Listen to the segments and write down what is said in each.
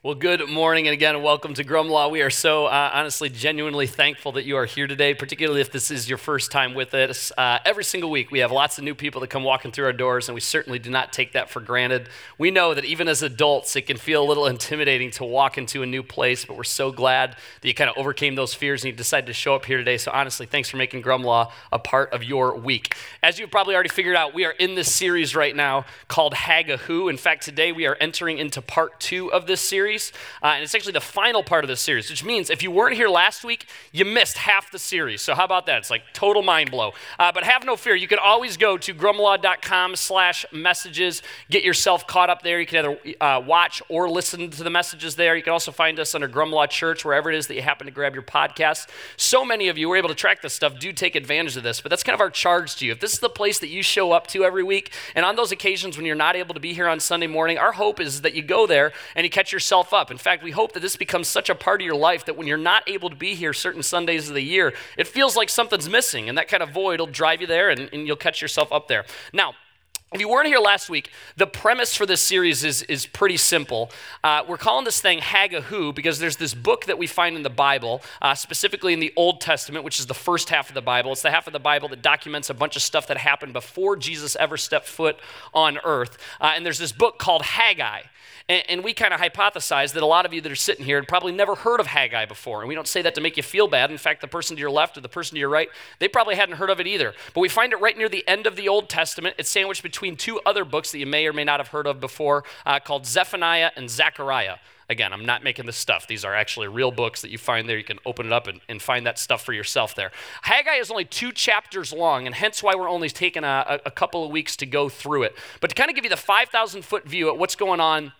Well, good morning, and again, welcome to Grumlaw. We are so uh, honestly, genuinely thankful that you are here today, particularly if this is your first time with us. Uh, every single week, we have lots of new people that come walking through our doors, and we certainly do not take that for granted. We know that even as adults, it can feel a little intimidating to walk into a new place, but we're so glad that you kind of overcame those fears and you decided to show up here today. So, honestly, thanks for making Grumlaw a part of your week. As you've probably already figured out, we are in this series right now called Hagahoo. In fact, today we are entering into part two of this series series, uh, and it's actually the final part of the series, which means if you weren't here last week, you missed half the series. So how about that? It's like total mind blow. Uh, but have no fear. You can always go to grumlaw.com slash messages, get yourself caught up there. You can either uh, watch or listen to the messages there. You can also find us under Grumlaw Church, wherever it is that you happen to grab your podcast. So many of you were able to track this stuff. Do take advantage of this, but that's kind of our charge to you. If this is the place that you show up to every week, and on those occasions when you're not able to be here on Sunday morning, our hope is that you go there and you catch yourself yourself up. In fact, we hope that this becomes such a part of your life that when you're not able to be here certain Sundays of the year, it feels like something's missing, and that kind of void will drive you there and, and you'll catch yourself up there. Now, if you weren't here last week, the premise for this series is, is pretty simple. Uh, we're calling this thing Haggahu because there's this book that we find in the Bible, uh, specifically in the Old Testament, which is the first half of the Bible. It's the half of the Bible that documents a bunch of stuff that happened before Jesus ever stepped foot on earth. Uh, and there's this book called Haggai. And, and we kind of hypothesize that a lot of you that are sitting here had probably never heard of Haggai before. And we don't say that to make you feel bad. In fact, the person to your left or the person to your right, they probably hadn't heard of it either. But we find it right near the end of the Old Testament. It's sandwiched between two other books that you may or may not have heard of before uh, called Zephaniah and Zechariah. Again, I'm not making this stuff. These are actually real books that you find there. You can open it up and, and find that stuff for yourself there. Haggai is only two chapters long, and hence why we're only taking a, a couple of weeks to go through it. But to kind of give you the 5,000 foot view at what's going on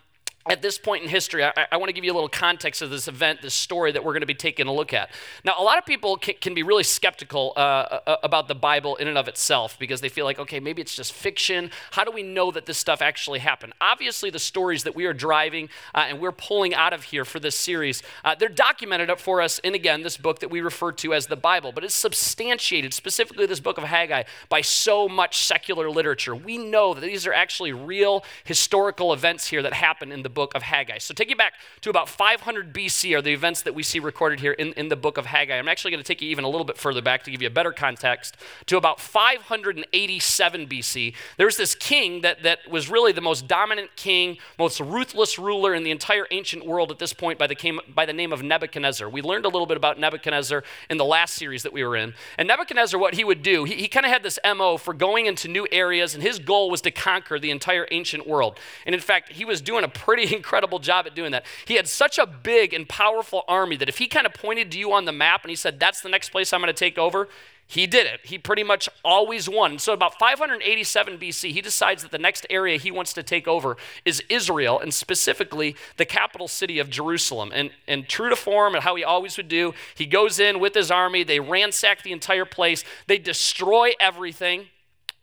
at this point in history, I, I, want to give you a little context of this event, this story that we're going to be taking a look at. Now, a lot of people can, can be really skeptical uh, uh, about the Bible in and of itself because they feel like, okay, maybe it's just fiction. How do we know that this stuff actually happened? Obviously, the stories that we are driving uh, and we're pulling out of here for this series, uh, they're documented up for us in, again, this book that we refer to as the Bible, but it's substantiated, specifically this book of Haggai, by so much secular literature. We know that these are actually real historical events here that happen in the book of Haggai. So, take you back to about 500 BC are the events that we see recorded here in, in the book of Haggai. I'm actually going to take you even a little bit further back to give you a better context to about 587 BC. There's this king that, that was really the most dominant king, most ruthless ruler in the entire ancient world at this point by the, came, by the name of Nebuchadnezzar. We learned a little bit about Nebuchadnezzar in the last series that we were in. And Nebuchadnezzar, what he would do, he, he kind of had this MO for going into new areas, and his goal was to conquer the entire ancient world. And in fact, he was doing a pretty incredible job at doing that. He had such a big and powerful army that if he kind of pointed to you on the map and he said, That's the next place I'm going to take over, he did it. He pretty much always won. So, about 587 BC, he decides that the next area he wants to take over is Israel, and specifically the capital city of Jerusalem. And, and true to form and how he always would do, he goes in with his army, they ransack the entire place, they destroy everything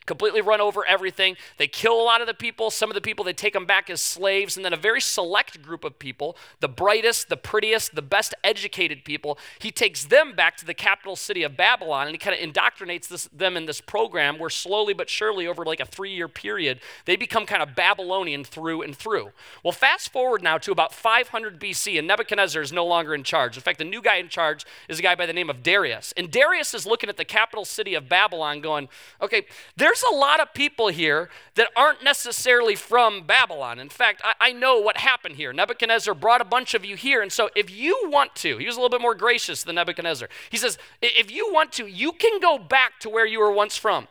completely run over everything. They kill a lot of the people. Some of the people, they take them back as slaves. And then a very select group of people, the brightest, the prettiest, the best educated people, he takes them back to the capital city of Babylon and he kind of indoctrinates this, them in this program where slowly but surely, over like a three year period, they become kind of Babylonian through and through. Well, fast forward now to about 500 BC, and Nebuchadnezzar is no longer in charge. In fact, the new guy in charge is a guy by the name of Darius. And Darius is looking at the capital city of Babylon going, okay, there's there's a lot of people here that aren't necessarily from Babylon. In fact, I, I, know what happened here. Nebuchadnezzar brought a bunch of you here. And so, if you want to, he was a little bit more gracious than Nebuchadnezzar. He says, if you want to, you can go back to where you were once from.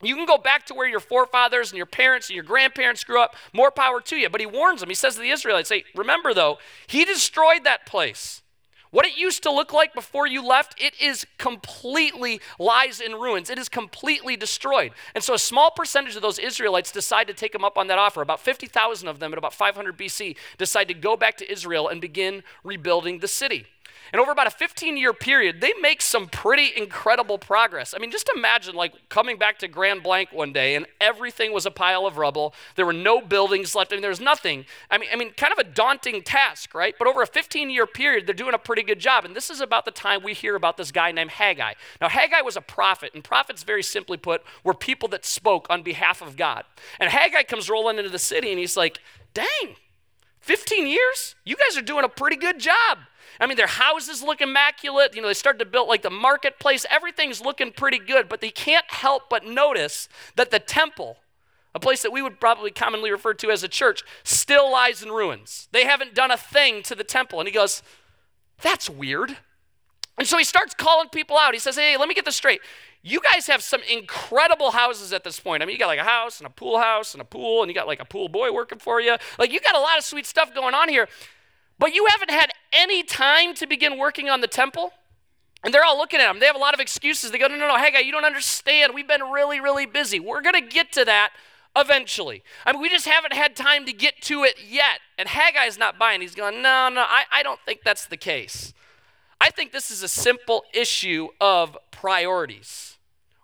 You can go back to where your forefathers and your parents and your grandparents grew up. More power to you. But he warns them. He says to the Israelites, hey, remember though, he destroyed that place. What it used to look like before you left, it is completely lies in ruins. It is completely destroyed. And so a small percentage of those Israelites decide to take them up on that offer. About 50,000 of them at about 500 BC decide to go back to Israel and begin rebuilding the city. And over about a 15 year period, they make some pretty incredible progress. I mean, just imagine like coming back to Grand Blanc one day and everything was a pile of rubble. There were no buildings left. I mean, there was nothing. I mean, I mean, kind of a daunting task, right? But over a 15 year period, they're doing a pretty good job. And this is about the time we hear about this guy named Haggai. Now, Haggai was a prophet, and prophets, very simply put, were people that spoke on behalf of God. And Haggai comes rolling into the city and he's like, dang, 15 years? You guys are doing a pretty good job. I mean, their houses look immaculate. You know, they started to build like the marketplace. Everything's looking pretty good, but they can't help but notice that the temple, a place that we would probably commonly refer to as a church, still lies in ruins. They haven't done a thing to the temple. And he goes, That's weird. And so he starts calling people out. He says, Hey, let me get this straight. You guys have some incredible houses at this point. I mean, you got like a house and a pool house and a pool, and you got like a pool boy working for you. Like, you got a lot of sweet stuff going on here. But you haven't had any time to begin working on the temple? And they're all looking at him. They have a lot of excuses. They go, No, no, no, Haggai, you don't understand. We've been really, really busy. We're going to get to that eventually. I mean, we just haven't had time to get to it yet. And Haggai's not buying. He's going, No, no, I, I don't think that's the case. I think this is a simple issue of priorities.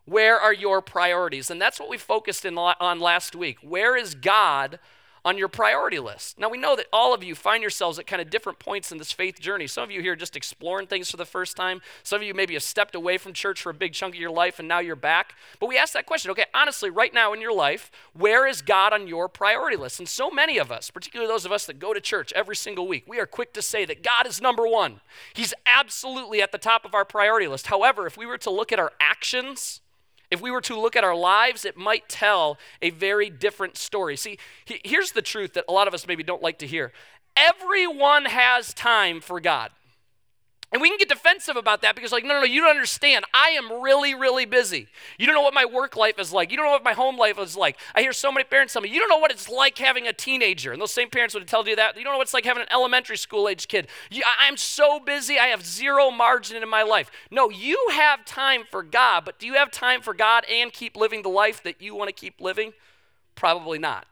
Where are your priorities? And that's what we focused in on last week. Where is God on your priority list. Now, we know that all of you find yourselves at kind of different points in this faith journey. Some of you here just exploring things for the first time. Some of you maybe have stepped away from church for a big chunk of your life and now you're back. But we ask that question okay, honestly, right now in your life, where is God on your priority list? And so many of us, particularly those of us that go to church every single week, we are quick to say that God is number one. He's absolutely at the top of our priority list. However, if we were to look at our actions, if we were to look at our lives, it might tell a very different story. See, here's the truth that a lot of us maybe don't like to hear everyone has time for God. And we can get defensive about that because, like, no, no, no, you don't understand. I am really, really busy. You don't know what my work life is like. You don't know what my home life is like. I hear so many parents tell me, you don't know what it's like having a teenager. And those same parents would tell you that. You don't know what it's like having an elementary school age kid. You, I'm so busy, I have zero margin in my life. No, you have time for God, but do you have time for God and keep living the life that you want to keep living? Probably not.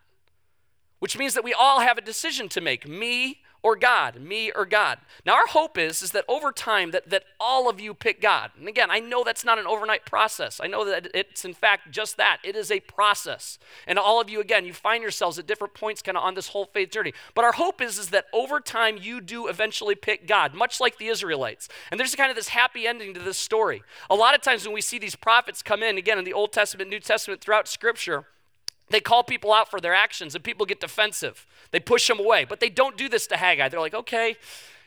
Which means that we all have a decision to make me or God, me or God. Now our hope is is that over time that that all of you pick God. And again, I know that's not an overnight process. I know that it's in fact just that. It is a process. And all of you again, you find yourselves at different points kind of on this whole faith journey. But our hope is is that over time you do eventually pick God, much like the Israelites. And there's kind of this happy ending to this story. A lot of times when we see these prophets come in again in the Old Testament, New Testament throughout scripture, they call people out for their actions and people get defensive. They push them away. But they don't do this to Haggai. They're like, okay,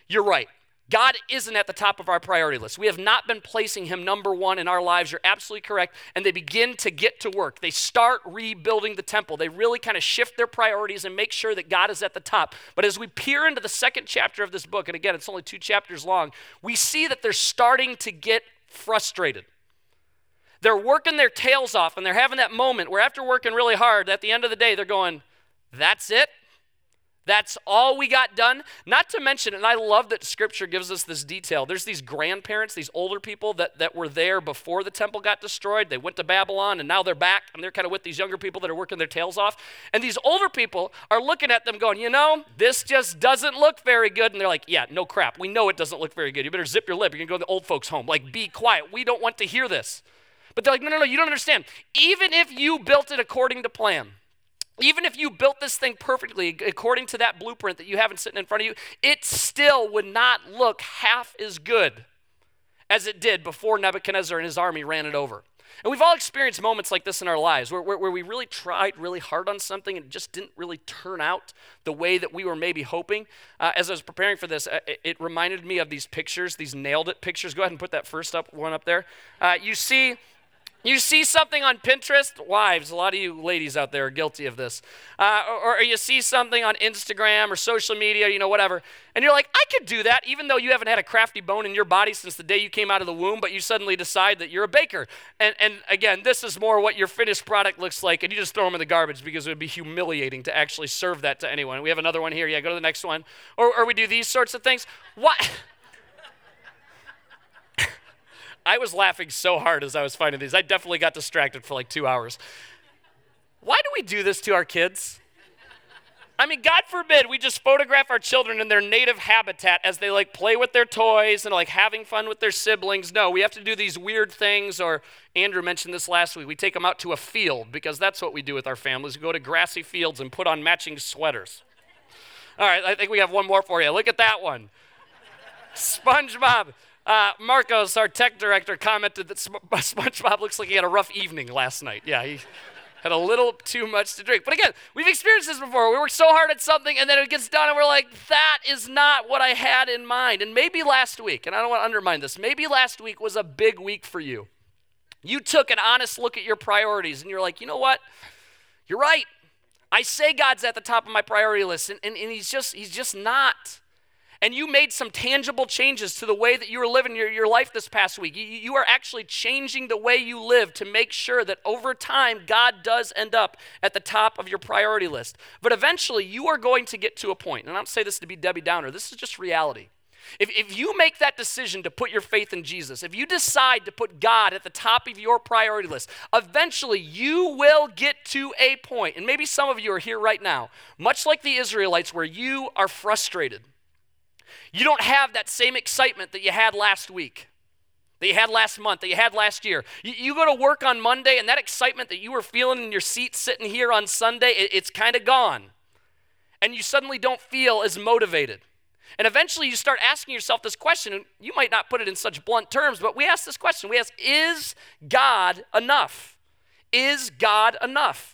you're right. God isn't at the top of our priority list. We have not been placing him number one in our lives. You're absolutely correct. And they begin to get to work. They start rebuilding the temple. They really kind of shift their priorities and make sure that God is at the top. But as we peer into the second chapter of this book, and again, it's only two chapters long, we see that they're starting to get frustrated. They're working their tails off and they're having that moment where, after working really hard, at the end of the day, they're going, That's it? That's all we got done. Not to mention, and I love that scripture gives us this detail. There's these grandparents, these older people that, that were there before the temple got destroyed. They went to Babylon and now they're back and they're kind of with these younger people that are working their tails off. And these older people are looking at them going, you know, this just doesn't look very good. And they're like, yeah, no crap. We know it doesn't look very good. You better zip your lip. You're going to go to the old folks' home. Like, be quiet. We don't want to hear this. But they're like, no, no, no, you don't understand. Even if you built it according to plan, even if you built this thing perfectly according to that blueprint that you have sitting in front of you, it still would not look half as good as it did before Nebuchadnezzar and his army ran it over. And we've all experienced moments like this in our lives where, where, where, we really tried really hard on something and it just didn't really turn out the way that we were maybe hoping. Uh, as I was preparing for this, uh, it, reminded me of these pictures, these nailed it pictures. Go ahead and put that first up one up there. Uh, you see you see something on Pinterest, wives, a lot of you ladies out there are guilty of this. Uh, or, or, you see something on Instagram or social media, you know, whatever, and you're like, I could do that, even though you haven't had a crafty bone in your body since the day you came out of the womb, but you suddenly decide that you're a baker. And, and again, this is more what your finished product looks like, and you just throw them in the garbage because it would be humiliating to actually serve that to anyone. We have another one here. Yeah, go to the next one. Or, or we do these sorts of things. What? I was laughing so hard as I was finding these. I definitely got distracted for like two hours. Why do we do this to our kids? I mean, God forbid we just photograph our children in their native habitat as they like play with their toys and like having fun with their siblings. No, we have to do these weird things. Or Andrew mentioned this last week. We take them out to a field because that's what we do with our families. We go to grassy fields and put on matching sweaters. All right, I think we have one more for you. Look at that one SpongeBob. Uh, Marcos, our tech director, commented that SpongeBob looks like he had a rough evening last night. Yeah, he, had a little too much to drink. But again, we've experienced this before. We work so hard at something and then it gets done and we're like, that is not what I had in mind. And maybe last week, and I don't want to undermine this, maybe last week was a big week for you. You took an honest look at your priorities and you're like, you know what? You're right. I say God's at the top of my priority list, and, and, and he's just he's just not and you made some tangible changes to the way that you were living your, your life this past week. You, you are actually changing the way you live to make sure that over time, God does end up at the top of your priority list. But eventually, you are going to get to a point, and I don't say this to be Debbie Downer, this is just reality. If, if you make that decision to put your faith in Jesus, if you decide to put God at the top of your priority list, eventually you will get to a point. point, and maybe some of you are here right now, much like the Israelites, where you are frustrated. You don't have that same excitement that you had last week, that you had last month, that you had last year. You, you go to work on Monday, and that excitement that you were feeling in your seat sitting here on Sunday, it, it's kind of gone. And you suddenly don't feel as motivated. And eventually you start asking yourself this question, and you might not put it in such blunt terms, but we ask this question. We ask, is God enough? Is God enough?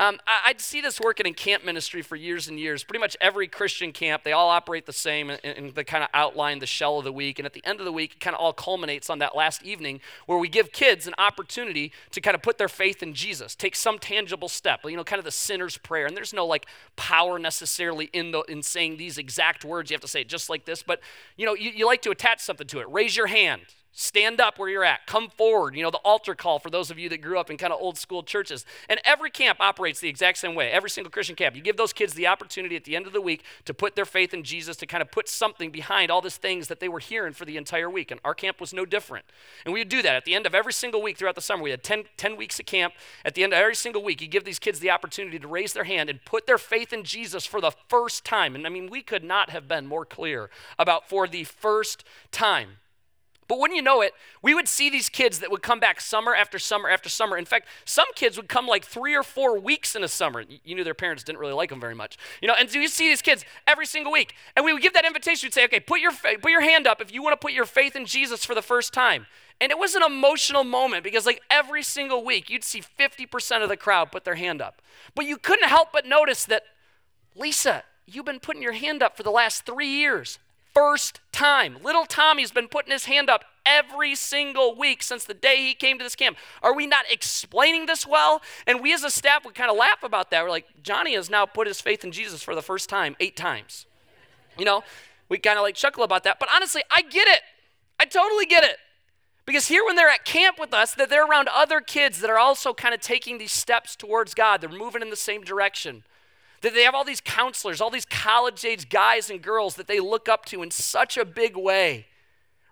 Um, I, would see this working in camp ministry for years and years. Pretty much every Christian camp, they all operate the same and, and they kind of outline the shell of the week. And at the end of the week, it kind of all culminates on that last evening where we give kids an opportunity to kind of put their faith in Jesus, take some tangible step, you know, kind of the sinner's prayer. And there's no like power necessarily in, the, in saying these exact words. You have to say it just like this, but you know, you, you like to attach something to it. Raise your hand Stand up where you're at. Come forward. You know, the altar call for those of you that grew up in kind of old school churches. And every camp operates the exact same way. Every single Christian camp. You give those kids the opportunity at the end of the week to put their faith in Jesus, to kind of put something behind all these things that they were hearing for the entire week. And our camp was no different. And we would do that at the end of every single week throughout the summer. We had 10, 10 weeks of camp. At the end of every single week, you give these kids the opportunity to raise their hand and put their faith in Jesus for the first time. And I mean, we could not have been more clear about for the first time. But wouldn't you know it, we would see these kids that would come back summer after summer after summer. In fact, some kids would come like three or four weeks in a summer. You knew their parents didn't really like them very much. You know, and so you see these kids every single week. And we would give that invitation. We'd say, okay, put your, put your hand up if you want to put your faith in Jesus for the first time. And it was an emotional moment because, like, every single week, you'd see 50% of the crowd put their hand up. But you couldn't help but notice that, Lisa, you've been putting your hand up for the last three years first time. Little Tommy's been putting his hand up every single week since the day he came to this camp. Are we not explaining this well? And we as a staff would kind of laugh about that. We're like, Johnny has now put his faith in Jesus for the first time eight times. You know, we kind of like chuckle about that. But honestly, I get it. I totally get it. Because here, when they're at camp with us, that they're around other kids that are also kind of taking these steps towards God. They're moving in the same direction. That they have all these counselors, all these college age guys and girls that they look up to in such a big way,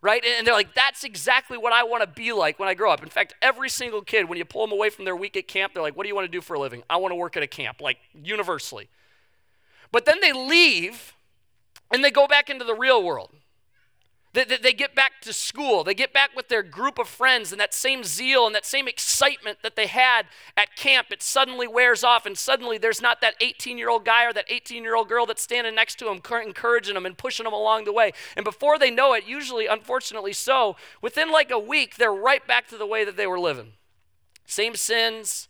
right? And they're like, that's exactly what I want to be like when I grow up. In fact, every single kid, when you pull them away from their week at camp, they're like, what do you want to do for a living? I want to work at a camp, like universally. But then they leave and they go back into the real world. They, they, they, get back to school. They get back with their group of friends, and that same zeal and that same excitement that they had at camp, it suddenly wears off, and suddenly there's not that 18 year old guy or that 18 year old girl that's standing next to them, encouraging them and pushing them along the way. And before they know it, usually, unfortunately so, within like a week, they're right back to the way that they were living. Same sins,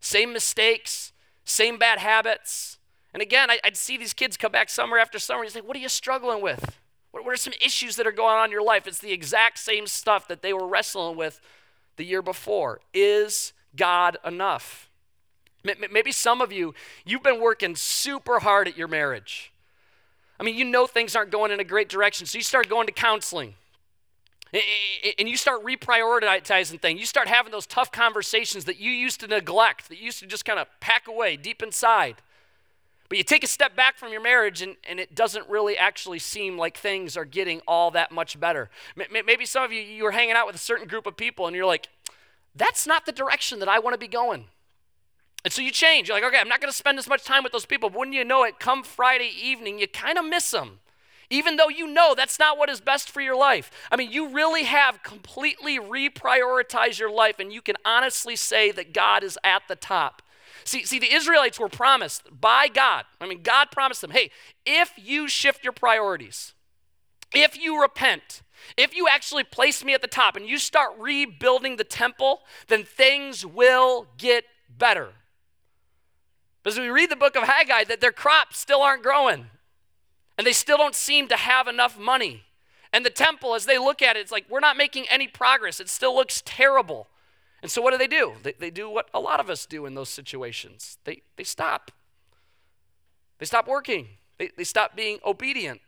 same mistakes, same bad habits. And again, I'd see these kids come back summer after summer, and you say, What are you struggling with? What, are some issues that are going on in your life? It's the exact same stuff that they were wrestling with the year before. Is God enough? Maybe some of you, you've been working super hard at your marriage. I mean, you know things aren't going in a great direction, so you start going to counseling. And you start reprioritizing things. You start having those tough conversations that you used to neglect, that you used to just kind of pack away deep inside. But you take a step back from your marriage and, and it doesn't really actually seem like things are getting all that much better. Maybe some of you, you were hanging out with a certain group of people and you're like, that's not the direction that I want to be going. And so you change. You're like, okay, I'm not going to spend as much time with those people. But when you know it, come Friday evening, you kind of miss them. Even though you know that's not what is best for your life. I mean, you really have completely reprioritized your life, and you can honestly say that God is at the top. See, see, the Israelites were promised by God. I mean, God promised them, hey, if you shift your priorities, if you repent, if you actually place me at the top and you start rebuilding the temple, then things will get better. As we read the book of Haggai, that their crops still aren't growing. And they still don't seem to have enough money. And the temple, as they look at it, it's like, we're not making any progress. It still looks terrible. And so what do they do? They, they do what a lot of us do in those situations they, they stop. They stop working, they, they stop being obedient.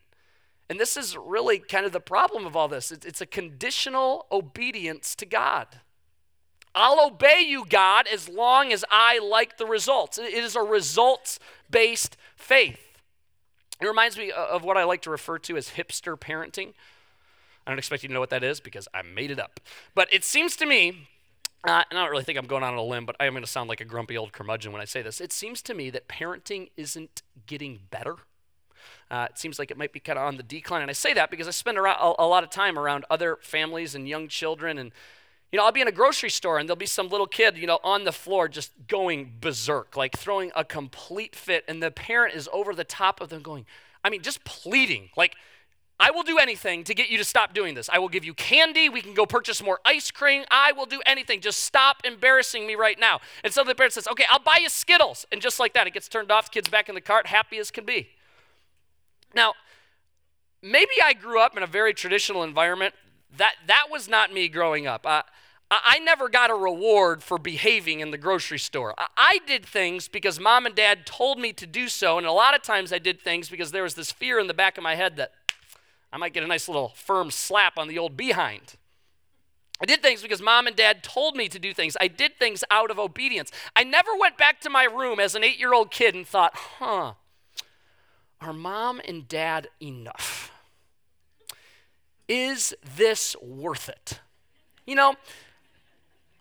And this is really kind of the problem of all this it's, it's a conditional obedience to God. I'll obey you, God, as long as I like the results. It is a results based faith. It reminds me of what I like to refer to as hipster parenting. I don't expect you to know what that is because I made it up. But it seems to me, uh, and I don't really think I'm going on a limb, but I am going to sound like a grumpy old curmudgeon when I say this. It seems to me that parenting isn't getting better. Uh, it seems like it might be kind of on the decline. And I say that because I spend a, a lot of time around other families and young children and you know, I'll be in a grocery store and there'll be some little kid, you know, on the floor just going berserk, like throwing a complete fit. And the parent is over the top of them going, I mean, just pleading, like, I will do anything to get you to stop doing this. I will give you candy. We can go purchase more ice cream. I will do anything. Just stop embarrassing me right now. And so the parent says, Okay, I'll buy you Skittles. And just like that, it gets turned off. Kid's back in the cart, happy as can be. Now, maybe I grew up in a very traditional environment. That, that was not me growing up. Uh, I never got a reward for behaving in the grocery store. I did things because mom and dad told me to do so, and a lot of times I did things because there was this fear in the back of my head that I might get a nice little firm slap on the old behind. I did things because mom and dad told me to do things. I did things out of obedience. I never went back to my room as an eight year old kid and thought, huh, are mom and dad enough? Is this worth it? You know,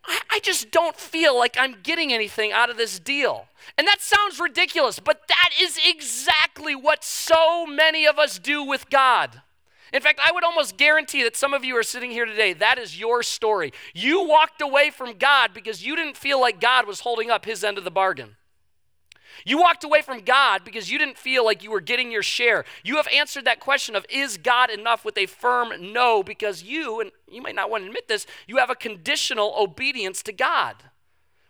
I, I just don't feel like I'm getting anything out of this deal. And that sounds ridiculous, but that is exactly what so many of us do with God. In fact, I would almost guarantee that some of you are sitting here today, that is your story. You walked away from God because you didn't feel like God was holding up his end of the bargain. You walked away from God because you didn't feel like you were getting your share. You have answered that question of is God enough with a firm no because you, and you might not want to admit this, you have a conditional obedience to God.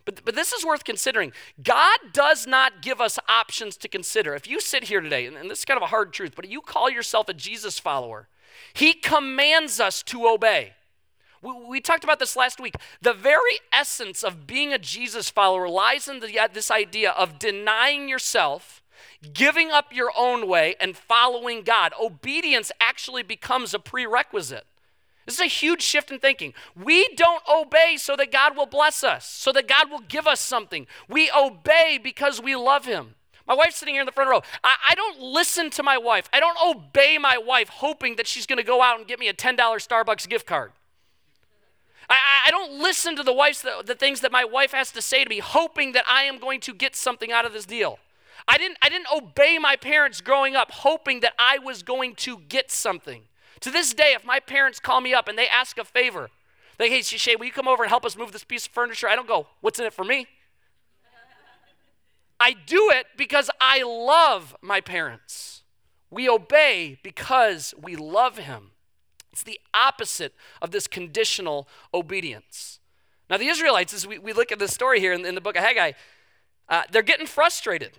But, but this is worth considering. God does not give us options to consider. If you sit here today, and, and this is kind of a hard truth, but you call yourself a Jesus follower, He commands us to obey. We, we talked about this last week. The very essence of being a Jesus follower lies in the, uh, this idea of denying yourself, giving up your own way, and following God. Obedience actually becomes a prerequisite. This is a huge shift in thinking. We don't obey so that God will bless us, so that God will give us something. We obey because we love Him. My wife's sitting here in the front row. I, I don't listen to my wife. I don't obey my wife hoping that she's going to go out and get me a $10 Starbucks gift card. I, I don't listen to the, wife's, the, the things that my wife has to say to me, hoping that I am going to get something out of this deal. I didn't, I didn't obey my parents growing up, hoping that I was going to get something. To this day, if my parents call me up and they ask a favor, they hey, Shay, will you come over and help us move this piece of furniture? I don't go, what's in it for me? I do it because I love my parents. We obey because we love him. It's the opposite of this conditional obedience. Now, the Israelites, as we, we look at this story here in, in the book of Haggai, uh, they're getting frustrated.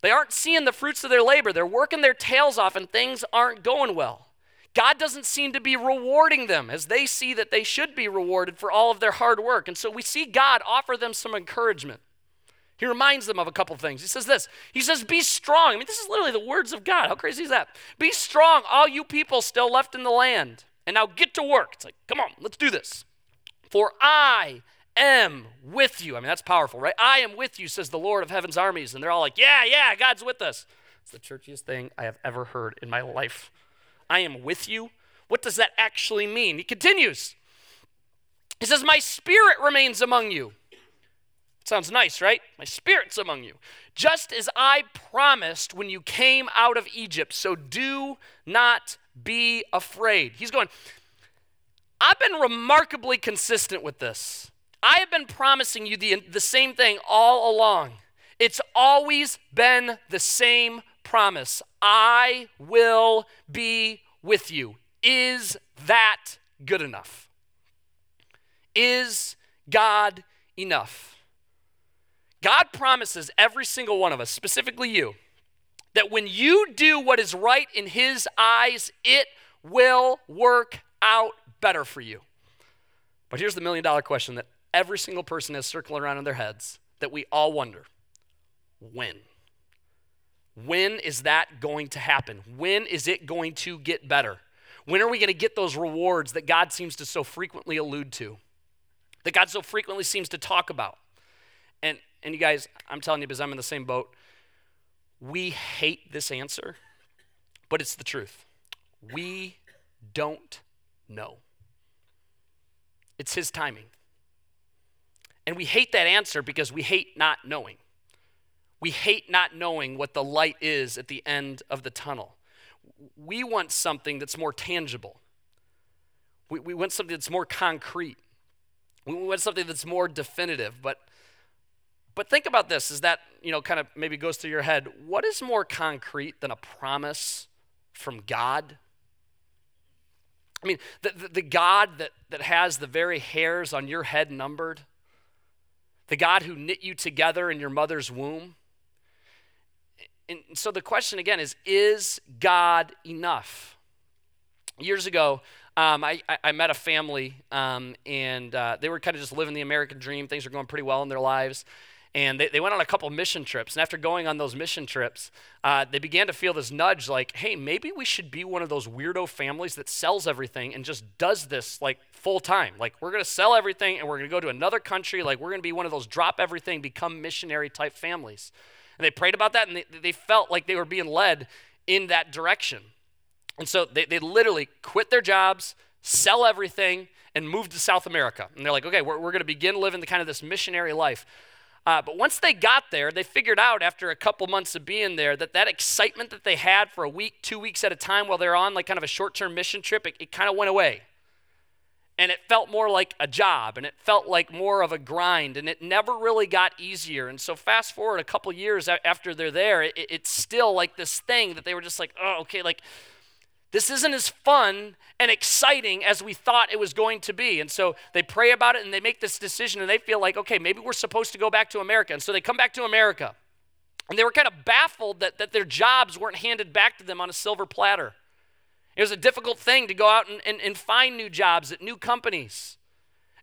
They aren't seeing the fruits of their labor. They're working their tails off, and things aren't going well. God doesn't seem to be rewarding them as they see that they should be rewarded for all of their hard work. And so we see God offer them some encouragement. He reminds them of a couple things. He says this He says, Be strong. I mean, this is literally the words of God. How crazy is that? Be strong, all you people still left in the land. And now get to work. It's like, come on, let's do this. For I am with you. I mean, that's powerful, right? I am with you, says the Lord of heaven's armies. And they're all like, yeah, yeah, God's with us. It's the churchiest thing I have ever heard in my life. I am with you. What does that actually mean? He continues. He says, My spirit remains among you. Sounds nice, right? My spirit's among you. Just as I promised when you came out of Egypt. So do not be afraid. He's going, I've been remarkably consistent with this. I have been promising you the, the same thing all along. It's always been the same promise I will be with you. Is that good enough? Is God enough? God promises every single one of us, specifically you, that when you do what is right in His eyes, it will work out better for you. But here's the million dollar question that every single person has circling around in their heads that we all wonder when? When is that going to happen? When is it going to get better? When are we going to get those rewards that God seems to so frequently allude to? That God so frequently seems to talk about? And and you guys, I'm telling you because I'm in the same boat. We hate this answer, but it's the truth. We don't know. It's his timing. And we hate that answer because we hate not knowing. We hate not knowing what the light is at the end of the tunnel. We want something that's more tangible. We, we want something that's more concrete. We want something that's more definitive. But but think about this is that, you know, kind of maybe goes through your head. What is more concrete than a promise from God? I mean, the, the, the God that, that has the very hairs on your head numbered, the God who knit you together in your mother's womb. And so the question again is Is God enough? Years ago, um, I, I, met a family, um, and uh, they were kind of just living the American dream. Things were going pretty well in their lives. And they, they went on a couple mission trips. And after going on those mission trips, uh, they began to feel this nudge like, hey, maybe we should be one of those weirdo families that sells everything and just does this like full time. Like, we're going to sell everything and we're going to go to another country. Like, we're going to be one of those drop everything, become missionary type families. And they prayed about that and they, they felt like they were being led in that direction. And so they, they literally quit their jobs, sell everything, and moved to South America. And they're like, okay, we're, we're going to begin living the kind of this missionary life. Uh, but once they got there, they figured out after a couple months of being there that that excitement that they had for a week, two weeks at a time while they're on like kind of a short-term mission trip, it, it kind of went away. And it felt more like a job, and it felt like more of a grind, and it never really got easier. And so, fast forward a couple years after they're there, it, it's still like this thing that they were just like, oh, okay, like this isn't as fun and exciting as we thought it was going to be. And so they pray about it and they make this decision and they feel like, okay, maybe we're supposed to go back to America. And so they come back to America. And they were kind of baffled that, that their jobs weren't handed back to them on a silver platter. It was a difficult thing to go out and, and, and find new jobs at new companies.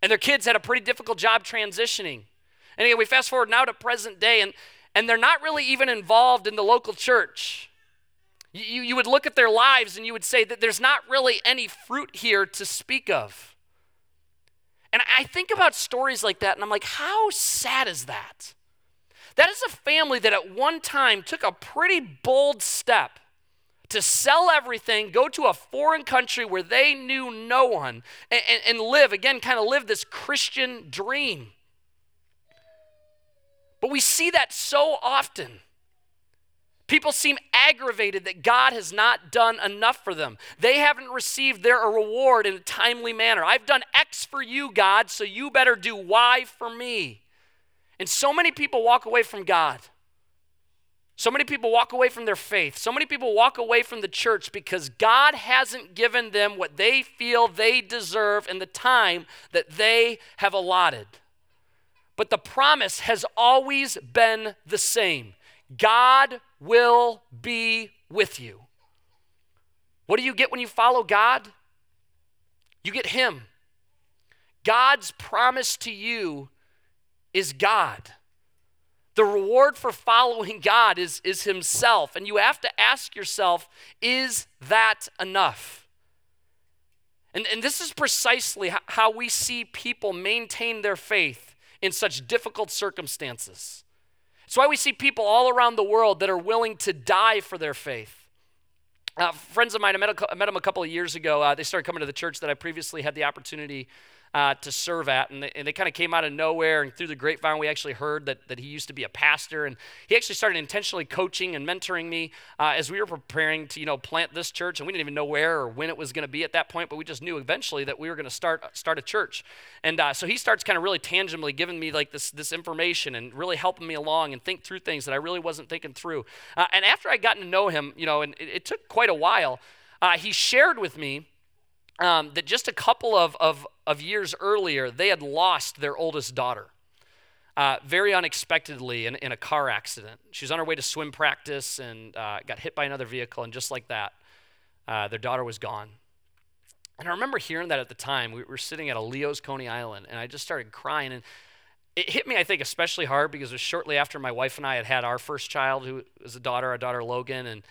And their kids had a pretty difficult job transitioning. And again, we fast forward now to present day, and, and they're not really even involved in the local church. You, you would look at their lives and you would say that there's not really any fruit here to speak of. And I think about stories like that and I'm like, how sad is that? That is a family that at one time took a pretty bold step to sell everything, go to a foreign country where they knew no one, and, and, and live, again, kind of live this Christian dream. But we see that so often. People seem aggravated that God has not done enough for them. They haven't received their reward in a timely manner. I've done X for you, God, so you better do Y for me. And so many people walk away from God. So many people walk away from their faith. So many people walk away from the church because God hasn't given them what they feel they deserve in the time that they have allotted. But the promise has always been the same God will be with you. What do you get when you follow God? You get Him. God's promise to you is God. The reward for following God is, is Himself. And you have to ask yourself is that enough? And, and this is precisely how we see people maintain their faith in such difficult circumstances. It's why we see people all around the world that are willing to die for their faith. Uh, friends of mine, I met, a, I met them a couple of years ago. Uh, they started coming to the church that I previously had the opportunity uh, to serve at. And they, and they kind of came out of nowhere. And through the grapevine, we actually heard that, that he used to be a pastor. And he actually started intentionally coaching and mentoring me uh, as we were preparing to, you know, plant this church. And we didn't even know where or when it was going to be at that point, but we just knew eventually that we were going to start start a church. And uh, so he starts kind of really tangibly giving me like this, this information and really helping me along and think through things that I really wasn't thinking through. Uh, and after I gotten to know him, you know, and it, it took quite a while, uh, he shared with me um, that just a couple of, of, of years earlier, they had lost their oldest daughter. uh, very unexpectedly in, in, a car accident. She was on her way to swim practice and uh, got hit by another vehicle, and just like that, uh, their daughter was gone. And I remember hearing that at the time. We were sitting at a Leo's Coney Island, and I just started crying. And it hit me, I think, especially hard because it was shortly after my wife and I had had our first child, who was a daughter, our daughter Logan. And,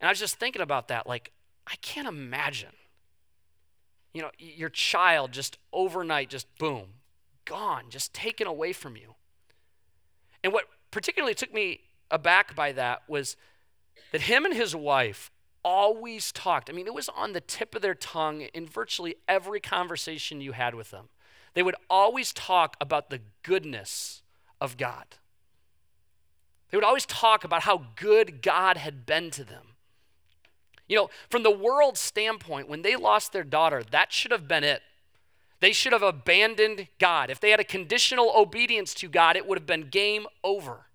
and I was just thinking about that. Like, I can't imagine, you know, your child just overnight, just boom, gone, just taken away from you. And what particularly took me aback by that was that him and his wife always talked. I mean, it was on the tip of their tongue in virtually every conversation you had with them. They would always talk about the goodness of God. They would always talk about how good God had been to them. You know, from the world's standpoint, when they lost their daughter, that should have been it. They should have abandoned God. If they had a conditional obedience to God, it would have been game over.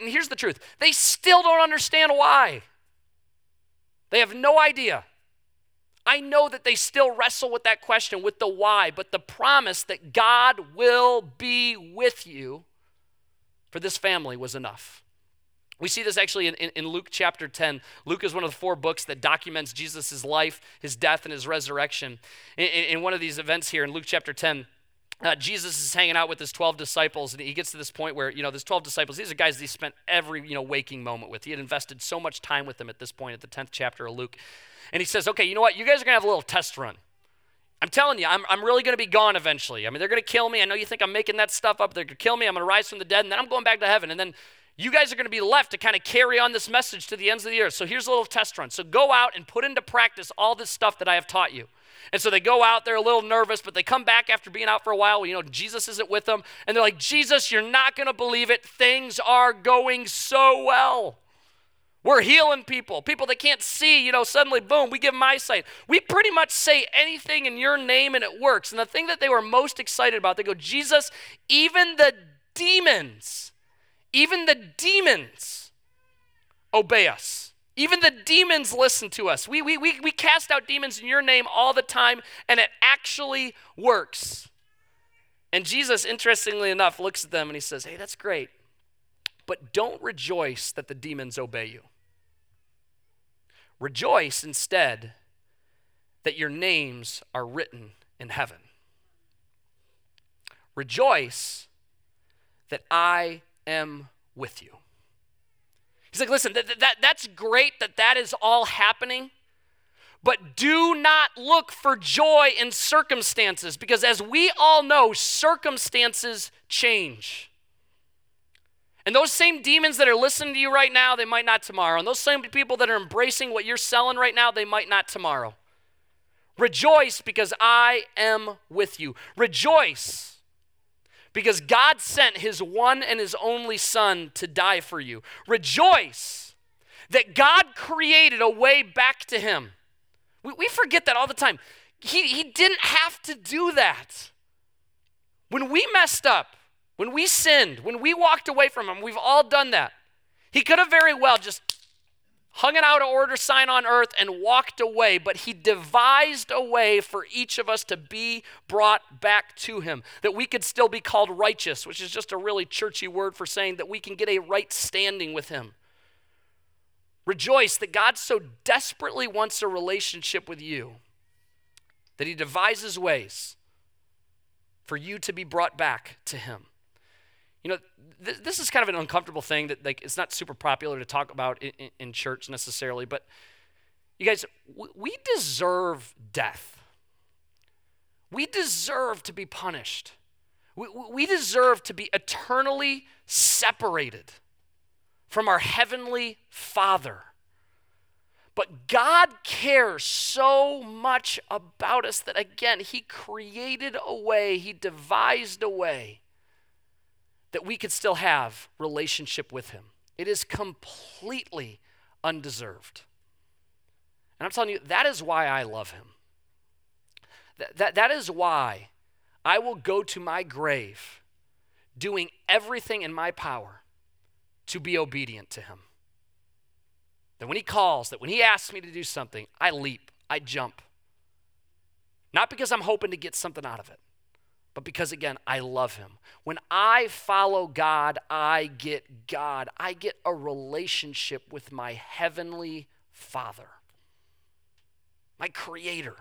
And here's the truth they still don't understand why. They have no idea. I know that they still wrestle with that question, with the why, but the promise that God will be with you for this family was enough. We see this actually in, in, in, Luke chapter 10. Luke is one of the four books that documents Jesus' life, his death, and his resurrection. In, in one of these events here in Luke chapter 10, uh, Jesus is hanging out with his 12 disciples, and he gets to this point where, you know, these 12 disciples, these are guys that he spent every, you know, waking moment with. He had invested so much time with them at this point, at the 10th chapter of Luke. And he says, okay, you know what? You guys are going to have a little test run. I'm telling you, I'm, I'm really going to be gone eventually. I mean, they're going to kill me. I know you think I'm making that stuff up. They're going to kill me. I'm going to rise from the dead, and then I'm going back to heaven. And then you guys are going to be left to kind of carry on this message to the ends of the earth. So here's a little test run. So go out and put into practice all this stuff that I have taught you. And so they go out, they're a little nervous, but they come back after being out for a while. You know, Jesus isn't with them. And they're like, Jesus, you're not going to believe it. Things are going so well. We're healing people, people that can't see, you know, suddenly, boom, we give them eyesight. We pretty much say anything in your name and it works. And the thing that they were most excited about, they go, Jesus, even the demons, even the demons obey us. Even the demons listen to us. We, we, we, we cast out demons in your name all the time, and it actually works. And Jesus, interestingly enough, looks at them and he says, Hey, that's great, but don't rejoice that the demons obey you. Rejoice instead that your names are written in heaven. Rejoice that I am with you. He's like, listen, that, that, that's great that that is all happening, but do not look for joy in circumstances because, as we all know, circumstances change. And those same demons that are listening to you right now, they might not tomorrow. And those same people that are embracing what you're selling right now, they might not tomorrow. Rejoice because I am with you. Rejoice because God sent his one and his only Son to die for you. Rejoice that God created a way back to him. We, we forget that all the time. He, he didn't have to do that. When we messed up, when we sinned, when we walked away from him, we've all done that. He could have very well just hung an out of order sign on earth, and walked away. But he devised a way for each of us to be brought back to him, that we could still be called righteous, which is just a really churchy word for saying that we can get a right standing with him. Rejoice that God so desperately wants a relationship with you that he devises ways for you to be brought back to him. You know, th- this is kind of an uncomfortable thing that like it's not super popular to talk about in, in, church necessarily, but you guys, w- we deserve death. We deserve to be punished. We, we deserve to be eternally separated from our heavenly Father. But God cares so much about us that, again, He created a way, He devised a way that we could still have relationship with him. It is completely undeserved. And I'm telling you, that is why I love him. That, that, that is why I will go to my grave doing everything in my power to be obedient to him. That when he calls, that when he asks me to do something, I leap, I jump. Not because I'm hoping to get something out of it, but because, again, I love Him. When I follow God, I get God. I get a relationship with my Heavenly Father, my Creator,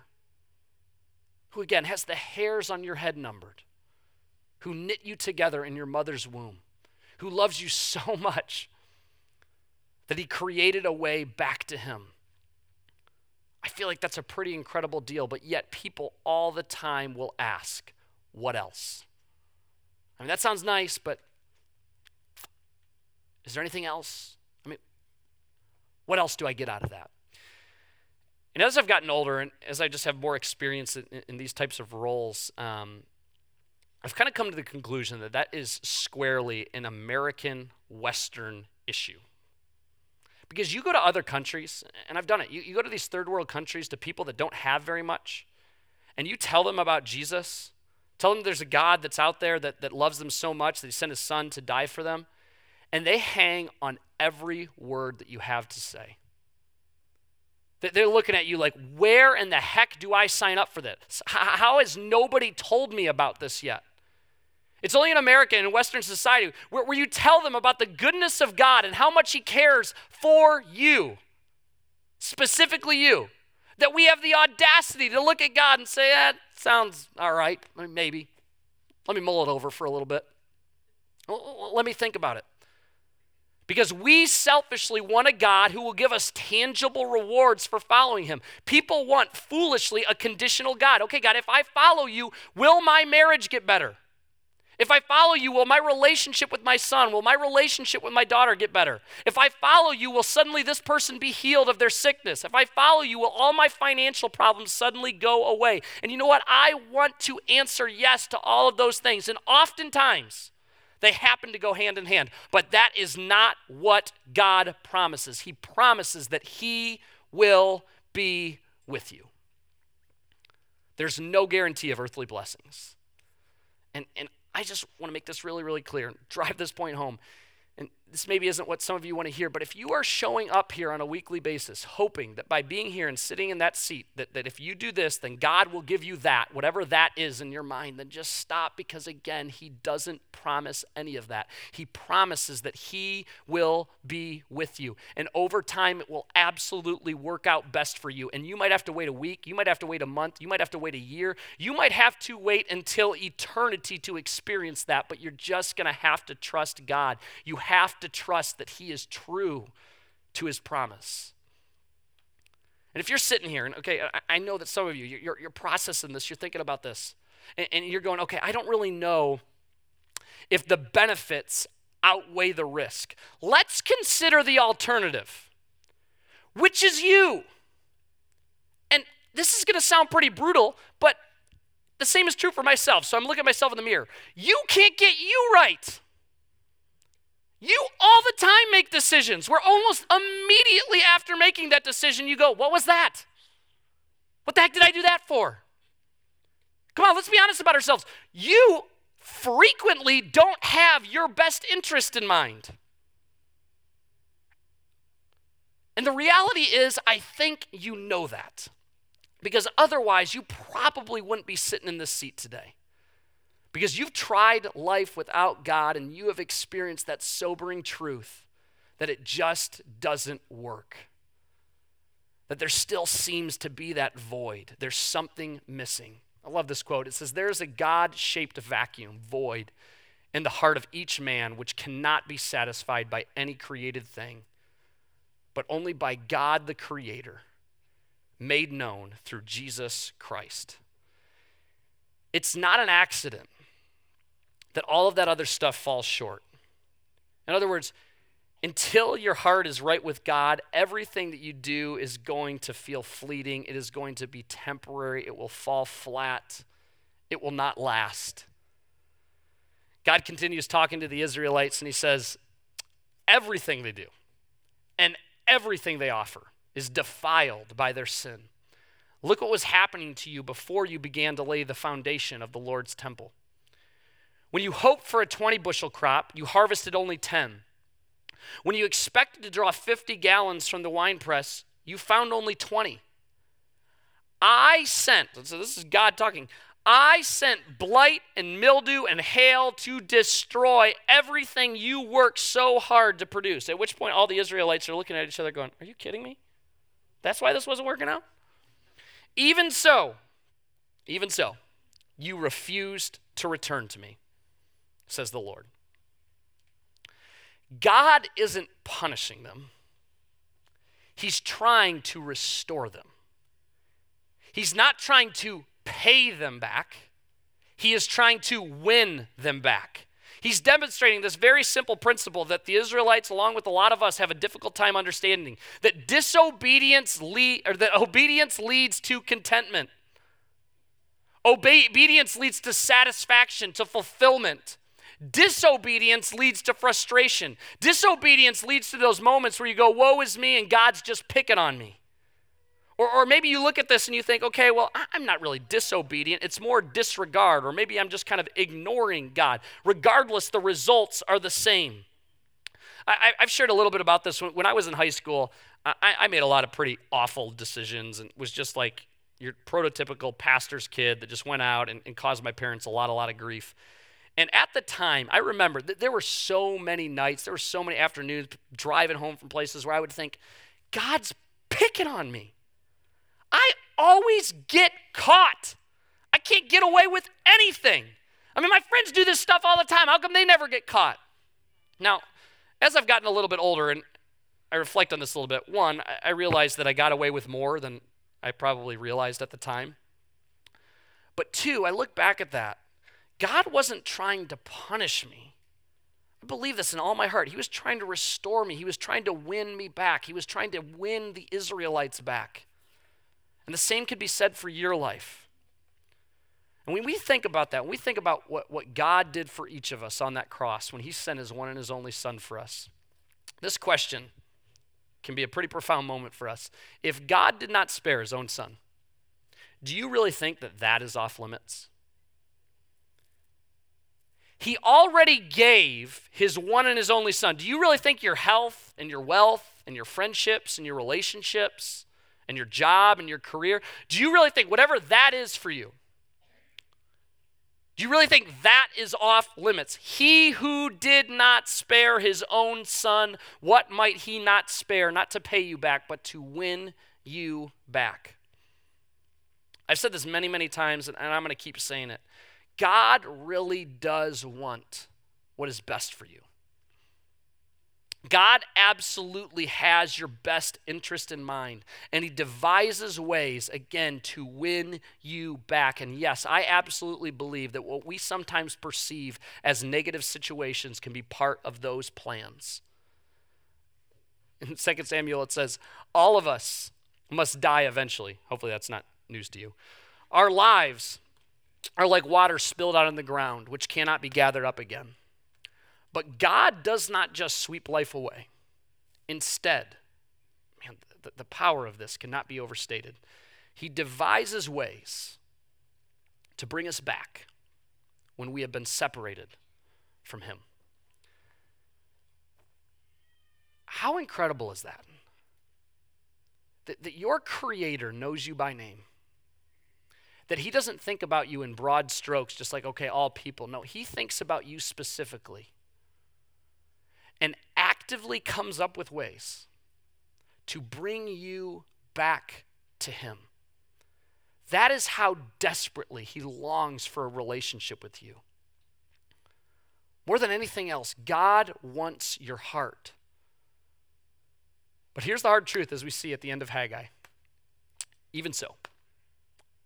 who, again, has the hairs on your head numbered, who knit you together in your mother's womb, who loves you so much that He created a way back to Him. I feel like that's a pretty incredible deal, but yet people all the time will ask, what else? I mean, that sounds nice, but is there anything else? I mean, what else do I get out of that? And as I've gotten older and as I just have more experience in, in these types of roles, um, I've kind of come to the conclusion that that is squarely an American Western issue. Because you go to other countries, and I've done it, you, you go to these third world countries to people that don't have very much, and you tell them about Jesus, Tell them there's a God that's out there that, that loves them so much that he sent his son to die for them. And they hang on every word that you have to say. They're looking at you like, where in the heck do I sign up for this? How has nobody told me about this yet? It's only in America and in Western society where, where you tell them about the goodness of God and how much He cares for you, specifically you, that we have the audacity to look at God and say, eh, Sounds all right, maybe. Let me mull it over for a little bit. Let me think about it. Because we selfishly want a God who will give us tangible rewards for following him. People want foolishly a conditional God. Okay, God, if I follow you, will my marriage get better? If I follow you, will my relationship with my son, will my relationship with my daughter get better? If I follow you, will suddenly this person be healed of their sickness? If I follow you, will all my financial problems suddenly go away? And you know what? I want to answer yes to all of those things. And oftentimes, they happen to go hand in hand. But that is not what God promises. He promises that He will be with you. There's no guarantee of earthly blessings. And, and I just want to make this really, really clear and drive this point home this maybe isn't what some of you want to hear, but if you are showing up here on a weekly basis, hoping that by being here and sitting in that seat, that, that if you do this, then God will give you that, whatever that is in your mind, then just stop because, again, He doesn't promise any of that. He promises that He will be with you. And over time, it will absolutely work out best for you. And you might have to wait a week, you might have to wait a month, you might have to wait a year, you might have to wait until eternity to experience that, but you're just going to have to trust God. You have to to trust that He is true to His promise. And if you're sitting here, and okay, I, I know that some of you, you're, you're processing this, you're thinking about this, and, and you're going, okay, I don't really know if the benefits outweigh the risk. Let's consider the alternative, which is you. And this is going to sound pretty brutal, but the same is true for myself. So I'm looking at myself in the mirror. You can't get you right. You all the time make decisions where almost immediately after making that decision, you go, What was that? What the heck did I do that for? Come on, let's be honest about ourselves. You frequently don't have your best interest in mind. And the reality is, I think you know that. Because otherwise, you probably wouldn't be sitting in this seat today. Because you've tried life without God and you have experienced that sobering truth that it just doesn't work. That there still seems to be that void. There's something missing. I love this quote. It says, There's a God shaped vacuum, void, in the heart of each man, which cannot be satisfied by any created thing, but only by God the Creator, made known through Jesus Christ. It's not an accident that all of that other stuff falls short. In other words, until your heart is right with God, everything that you do is going to feel fleeting. It is going to be temporary. It will fall flat. It will not last. God continues talking to the Israelites and he says, Everything they do and everything they offer is defiled by their sin. Look what was happening to you before you began to lay the foundation of the Lord's temple. When you hoped for a 20 bushel crop, you harvested only 10. When you expected to draw 50 gallons from the wine press, you found only 20. I sent, so this is God talking, I sent blight and mildew and hail to destroy everything you worked so hard to produce. At which point, all the Israelites are looking at each other going, Are you kidding me? That's why this wasn't working out? Even so, even so, you refused to return to me, says the Lord. God isn't punishing them, He's trying to restore them. He's not trying to pay them back, He is trying to win them back. He's demonstrating this very simple principle that the Israelites, along with a lot of us, have a difficult time understanding that disobedience lead, or that obedience leads to contentment. Obedience leads to satisfaction, to fulfillment. Disobedience leads to frustration. Disobedience leads to those moments where you go, Woe is me, and God's just picking on me. Or, or maybe you look at this and you think, okay, well, I'm not really disobedient. It's more disregard. Or maybe I'm just kind of ignoring God. Regardless, the results are the same. I, have shared a little bit about this. When, I was in high school, I, I, made a lot of pretty awful decisions and was just like your prototypical pastor's kid that just went out and, and caused my parents a lot, a lot of grief. And at the time, I remember that there were so many nights, there were so many afternoons driving home from places where I would think, God's picking on me. I always get caught. I can't get away with anything. I mean, my friends do this stuff all the time. How come they never get caught? Now, as I've gotten a little bit older and I reflect on this a little bit, one, I realized that I got away with more than I probably realized at the time. But two, I look back at that. God wasn't trying to punish me. I believe this in all my heart. He was trying to restore me, He was trying to win me back, He was trying to win the Israelites back. And the same could be said for your life. And when we think about that, when we think about what, what God did for each of us on that cross when He sent His one and His only Son for us, this question can be a pretty profound moment for us. If God did not spare His own Son, do you really think that that is off limits? He already gave His one and His only Son. Do you really think your health and your wealth and your friendships and your relationships and your job and your career? Do you really think whatever that is for you, do you really think that is off limits? He who did not spare his own son, what might he not spare, not to pay you back, but to win you back? I've said this many, many times, and I'm going to keep saying it. God really does want what is best for you. God absolutely has your best interest in mind, and He devises ways, again, to win you back. And yes, I absolutely believe that what we sometimes perceive as negative situations can be part of those plans. In 2 Samuel, it says, All of us must die eventually. Hopefully, that's not news to you. Our lives are like water spilled out on the ground, which cannot be gathered up again. But God does not just sweep life away. Instead, man, the, the power of this cannot be overstated. He devises ways to bring us back when we have been separated from Him. How incredible is that? That, that your Creator knows you by name. That He doesn't think about you in broad strokes, just like, okay, all people. No, He thinks about you specifically and actively comes up with ways to bring you back to Him. That is how desperately He longs for a relationship with you. More than anything else, God wants your heart. But here's the hard truth as we see at the end of Haggai. Even so,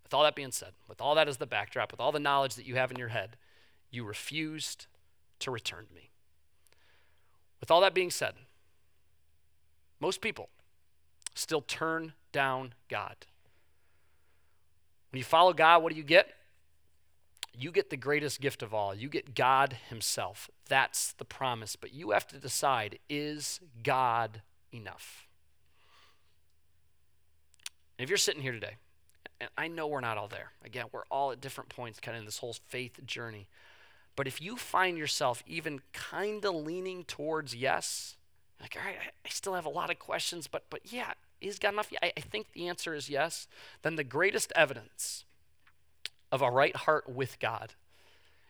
with all that being said, with all that as the backdrop, with all the knowledge that you have in your head, you refused to return to me. With all that being said, most people still turn down God. When you follow God, what do you get? You get the greatest gift of all. You get God Himself. That's the promise. But you have to decide is God enough? And if you're sitting here today, and I know we're not all there, again, we're all at different points kind of in this whole faith journey. But if you find yourself even kind of leaning towards yes, like, all right, I still have a lot of questions, but, but yeah, he's got enough. I, I think the answer is yes. Then the greatest evidence of a right heart with God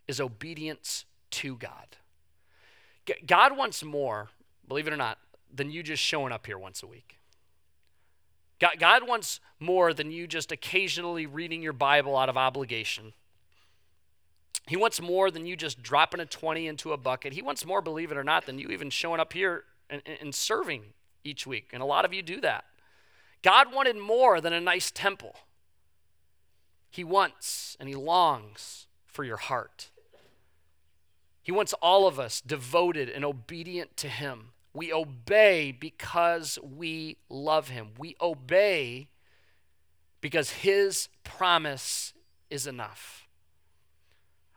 is obedience to God. God wants more, believe it or not, than you just showing up here once a week. God, God wants more than you just occasionally reading your Bible out of obligation. He wants more than you just dropping a 20 into a bucket. He wants more, believe it or not, than you even showing up here and, and serving each week. And a lot of you do that. God wanted more than a nice temple. He wants and He longs for your heart. He wants all of us devoted and obedient to Him. We obey because we love Him. We obey because His promise is enough.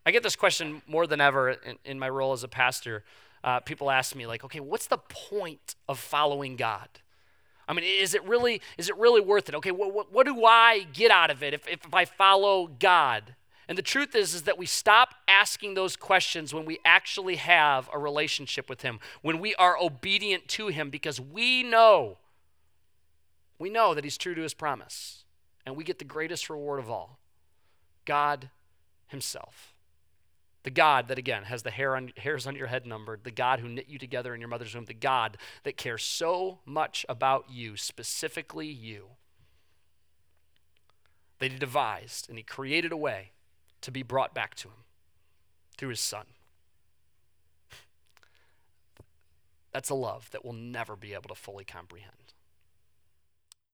I get this question more than ever in, in my role as a pastor. Uh, people ask me, like, okay, what's the point of following God? I mean, is it really is it really worth it? Okay, what, what, what do I get out of it if, if I follow God? And the truth is, is that we stop asking those questions when we actually have a relationship with Him, when we are obedient to Him, because we know, we know that He's true to His promise, and we get the greatest reward of all God Himself. The God that, again, has the hair on, hairs on your head numbered, the God who knit you together in your mother's womb, the God that cares so much about you, specifically you, that He devised and He created a way to be brought back to Him through His Son. That's a love that we'll never be able to fully comprehend.